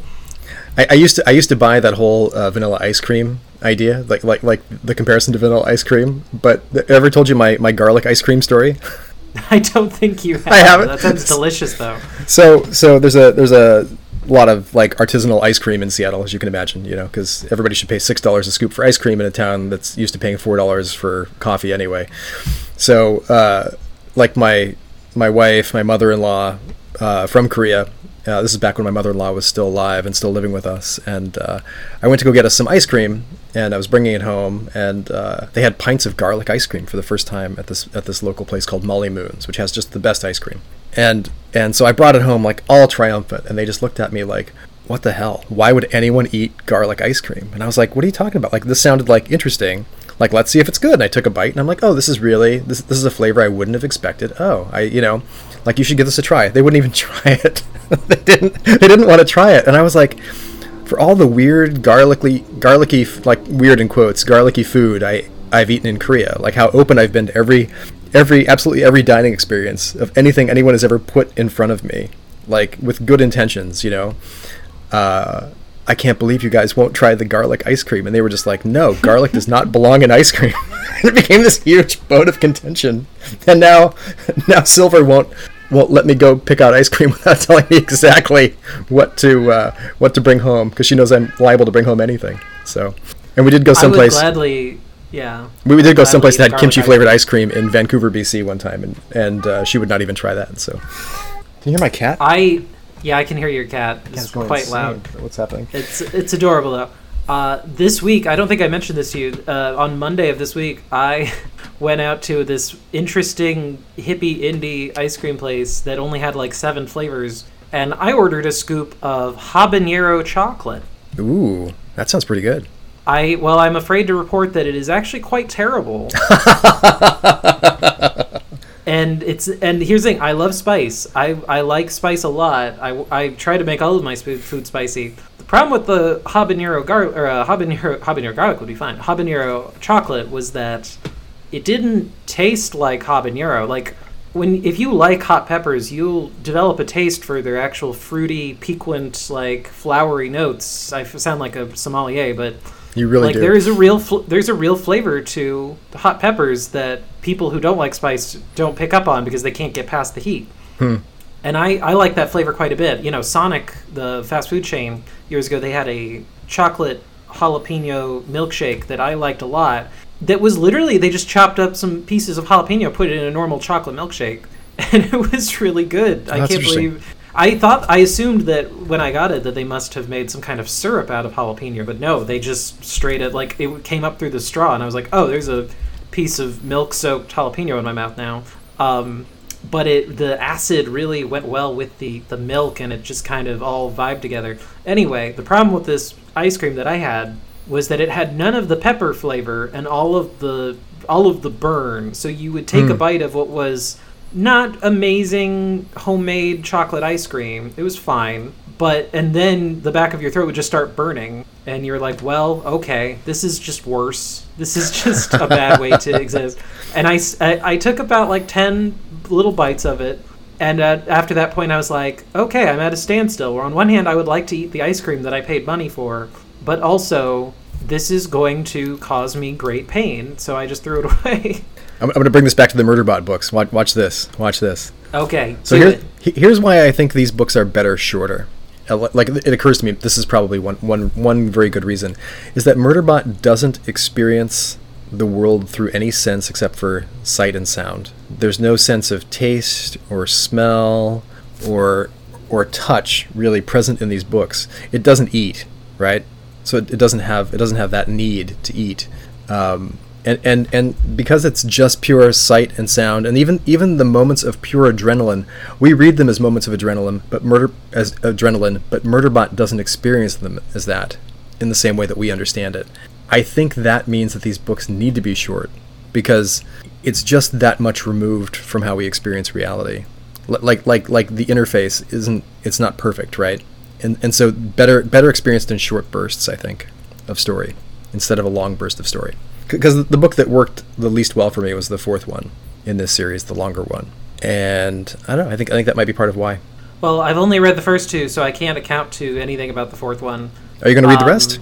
Speaker 1: I, I used to I used to buy that whole uh, vanilla ice cream idea, like like like the comparison to vanilla ice cream. But th- ever told you my, my garlic ice cream story?
Speaker 2: I don't think you have.
Speaker 1: I haven't.
Speaker 2: That sounds delicious, though.
Speaker 1: So so there's a there's a lot of like artisanal ice cream in Seattle, as you can imagine. You know, because everybody should pay six dollars a scoop for ice cream in a town that's used to paying four dollars for coffee anyway. So uh, like my my wife, my mother-in-law uh, from Korea. Uh, this is back when my mother-in-law was still alive and still living with us, and uh, I went to go get us some ice cream, and I was bringing it home, and uh, they had pints of garlic ice cream for the first time at this at this local place called Molly Moon's, which has just the best ice cream, and and so I brought it home like all triumphant, and they just looked at me like, "What the hell? Why would anyone eat garlic ice cream?" And I was like, "What are you talking about? Like this sounded like interesting." Like let's see if it's good. And I took a bite, and I'm like, "Oh, this is really this. This is a flavor I wouldn't have expected." Oh, I you know, like you should give this a try. They wouldn't even try it. they didn't. They didn't want to try it, and I was like, for all the weird garlicky, garlicky, like weird in quotes, garlicky food I I've eaten in Korea, like how open I've been to every, every absolutely every dining experience of anything anyone has ever put in front of me, like with good intentions, you know. Uh, I can't believe you guys won't try the garlic ice cream, and they were just like, no, garlic does not belong in ice cream. it became this huge bone of contention, and now, now Silver won't won't let me go pick out ice cream without telling me exactly what to uh, what to bring home because she knows I'm liable to bring home anything. So, and we did go
Speaker 2: I would
Speaker 1: someplace.
Speaker 2: gladly. Yeah.
Speaker 1: We, we did go someplace that had kimchi flavored ice cream in Vancouver, BC, one time, and and uh, she would not even try that. So, can you hear my cat?
Speaker 2: I yeah, I can hear your cat. It's quite
Speaker 1: insane.
Speaker 2: loud.
Speaker 1: What's happening?
Speaker 2: It's it's adorable though. Uh, this week, I don't think I mentioned this to you. Uh, on Monday of this week, I went out to this interesting hippie indie ice cream place that only had like seven flavors, and I ordered a scoop of habanero chocolate.
Speaker 1: Ooh, that sounds pretty good.
Speaker 2: I well, I'm afraid to report that it is actually quite terrible. and it's and here's the thing: I love spice. I I like spice a lot. I, I try to make all of my food spicy. Problem with the habanero gar or uh, habanero habanero garlic would be fine. Habanero chocolate was that it didn't taste like habanero. Like when if you like hot peppers, you'll develop a taste for their actual fruity, piquant, like flowery notes. I sound like a sommelier, but
Speaker 1: You really
Speaker 2: like
Speaker 1: do.
Speaker 2: there is a real fl- there's a real flavor to the hot peppers that people who don't like spice don't pick up on because they can't get past the heat.
Speaker 1: Hmm.
Speaker 2: And I, I like that flavor quite a bit. You know, Sonic, the fast food chain, years ago they had a chocolate jalapeno milkshake that I liked a lot. That was literally they just chopped up some pieces of jalapeno, put it in a normal chocolate milkshake, and it was really good. I can't believe I thought I assumed that when I got it that they must have made some kind of syrup out of jalapeno, but no, they just straight it like it came up through the straw, and I was like, oh, there's a piece of milk-soaked jalapeno in my mouth now. Um, but it the acid really went well with the the milk, and it just kind of all vibed together. Anyway, the problem with this ice cream that I had was that it had none of the pepper flavor and all of the all of the burn. So you would take a
Speaker 1: Mm.
Speaker 2: bite of what was not amazing homemade chocolate ice cream. It was fine, but and then the back of your throat would just start burning, and you're like, "Well, okay, this is just worse. This is just a bad way to exist." And I, I took about like ten little bites of it, and uh, after that point, I was like, "Okay, I'm at a standstill." Where on one hand, I would like to eat the ice cream that I paid money for, but also this is going to cause me great pain, so I just threw it away.
Speaker 1: I'm, I'm going to bring this back to the Murderbot books. Watch, watch this. Watch this.
Speaker 2: okay,
Speaker 1: So here,
Speaker 2: it.
Speaker 1: here's why I think these books are better shorter. Li- Like it occurs to me, this is probably one, one, one very good reason, is that Murderbot doesn't experience the world through any sense except for sight and sound. There's no sense of taste or smell or or touch really present in these books. It doesn't eat, right? So it, it doesn't have it doesn't have that need to eat. Um, and, and and because it's just pure sight and sound, and even even the moments of pure adrenaline, we read them as moments of adrenaline, but murder as adrenaline, but Murderbot doesn't experience them as that in the same way that we understand it. I think that means that these books need to be short because it's just that much removed from how we experience reality. L- Like like like the interface isn't it's not perfect, right? And and so better better experienced in short bursts, I think, of story instead of a long burst of story. Because the book that worked the least well for me was the fourth one in this series, the longer one. And I don't know. I think I think that might be part of why.
Speaker 2: Well, I've only read the first two, so I can't account to anything about the fourth one.
Speaker 1: Are you going to read the
Speaker 2: Um,
Speaker 1: rest?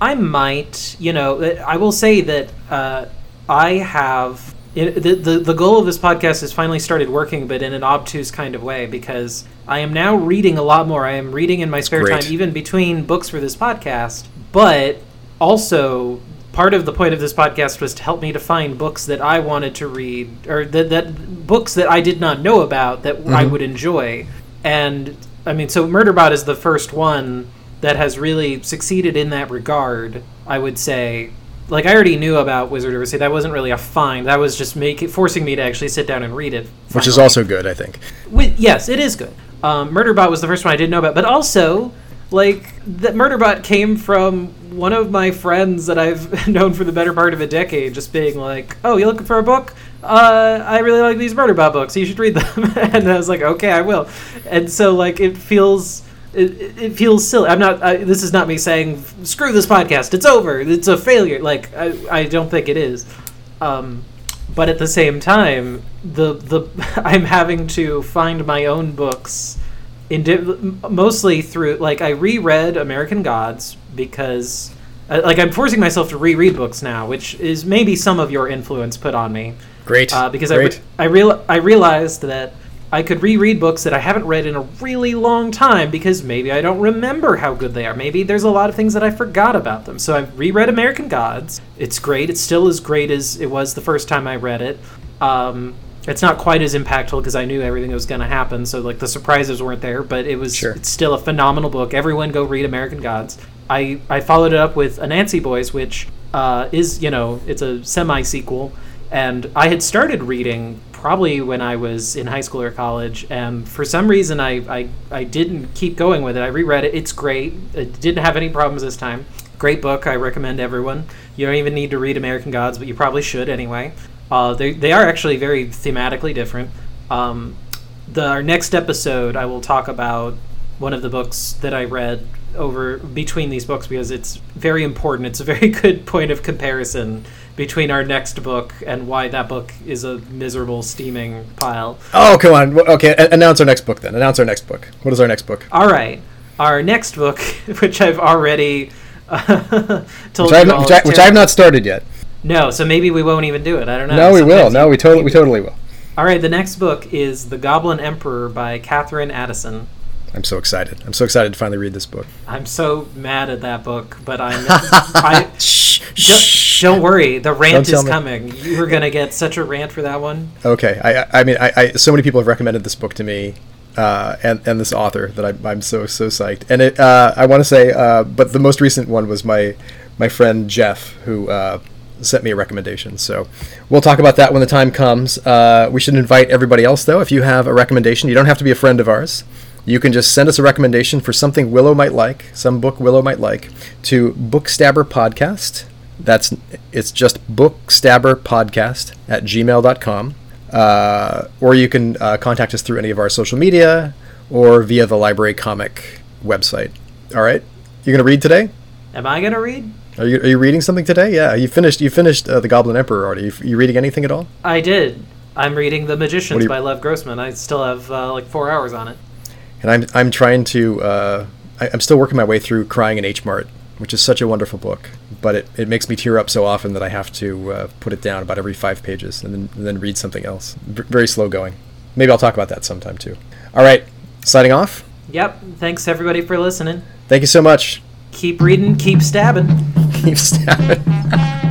Speaker 2: I might, you know, I will say that uh, I have it, the, the the goal of this podcast has finally started working, but in an obtuse kind of way because I am now reading a lot more. I am reading in my spare
Speaker 1: great.
Speaker 2: time, even between books for this podcast. But also, part of the point of this podcast was to help me to find books that I wanted to read, or that that books that I did not know about that I
Speaker 1: Mhm.
Speaker 2: would enjoy. And I mean, so Murderbot is the first one that has really succeeded in that regard. I would say, like I already knew about Wizard of Earthsea. That wasn't really a find. That was just making forcing me to actually sit down and read it.
Speaker 1: Which is also good, I think.
Speaker 2: Wi- yes, it is good. Um, Murderbot was the first one I didn't know about, but also like that Murderbot came from one of my friends that I've known for the better part of a decade, just being like, "Oh, you're looking for a book? Uh, I really like these Murderbot books. You should read them." and I was like, "Okay, I will." And so like it feels. It, it- feels silly. I'm not. I, this is not me saying screw this podcast. It's over. It's a failure. Like I, I don't think it is. Um, but at the same time, the the I'm having to find my own books, in mostly through like I reread American Gods because uh, like I'm forcing myself to reread books now, which is maybe some of your influence put on me
Speaker 1: Great.
Speaker 2: uh, because
Speaker 1: Great.
Speaker 2: I, re- I, real- I realized that I could reread books that I haven't read in a really long time because maybe I don't remember how good they are. Maybe there's a lot of things that I forgot about them. So I've reread American Gods. It's great. It's still as great as it was the first time I read it. Um, it's not quite as impactful because I knew everything that was going to happen, so like the surprises weren't there. But it was
Speaker 1: Sure.
Speaker 2: it's still a phenomenal book. Everyone go read American Gods. I I followed it up with Anansi Boys, which uh, is you know it's a semi sequel, and I had started reading probably when I was in high school or college, and for some reason I I, I didn't keep going with it. I reread it. It's great. It didn't have any problems this time. Great book. I recommend everyone. You don't even need to read American Gods, but you probably should anyway. Uh, they, they are actually very thematically different. Um, the, our next episode, I will talk about one of the books that I read over between these books because it's very important. It's a very good point of comparison between our next book and why that book is a miserable, steaming pile.
Speaker 1: Oh, come on. Okay, a- announce our next book then. Announce our next book. What is our next book?
Speaker 2: All right, our next book, which I've already uh, told
Speaker 1: Which
Speaker 2: you all
Speaker 1: which, I, which I have not started yet.
Speaker 2: No, so maybe we won't even do it. I don't know.
Speaker 1: No, we will. No, we totally, we totally, will.
Speaker 2: All right, the next book is The Goblin Emperor by Katherine Addison.
Speaker 1: I'm so excited. I'm so excited to finally read this book.
Speaker 2: I'm so mad at that book, but I'm. I,
Speaker 1: Shh,
Speaker 2: don't, don't worry, the rant
Speaker 1: Don't
Speaker 2: is coming. You were gonna get such a rant for that one.
Speaker 1: Okay, I, I- I mean, I, I, so many people have recommended this book to me, uh, and and this author that I, I'm so so psyched. And it, uh, I want to say, uh, but the most recent one was my my friend Jeff who uh, sent me a recommendation. So we'll talk about that when the time comes. Uh, we should invite everybody else though. If you have a recommendation, you don't have to be a friend of ours. You can just send us a recommendation for something Willow might like, some book Willow might like, to Bookstabber Podcast. That's it's just Bookstabber Podcast at gmail.com. Uh, or you can uh, contact us through any of our social media or via the library comic website. All right, you're gonna read today.
Speaker 2: Am I gonna read?
Speaker 1: Are you, are you reading something today? Yeah, you finished. You finished uh, the Goblin Emperor already. You, you reading anything at all?
Speaker 2: I did. I'm reading The Magicians
Speaker 1: you-
Speaker 2: by Lev Grossman. I still have uh, like four hours on it.
Speaker 1: And I'm I'm trying to. Uh, I, I'm still working my way through Crying in H Mart, which is such a wonderful book. But it, it makes me tear up so often that I have to uh, put it down about every five pages and then and then read something else. V- very slow going. Maybe I'll talk about that sometime too. All right, signing off.
Speaker 2: Yep. Thanks everybody for listening.
Speaker 1: Thank you so much.
Speaker 2: Keep reading. Keep stabbing.
Speaker 1: Keep stabbing.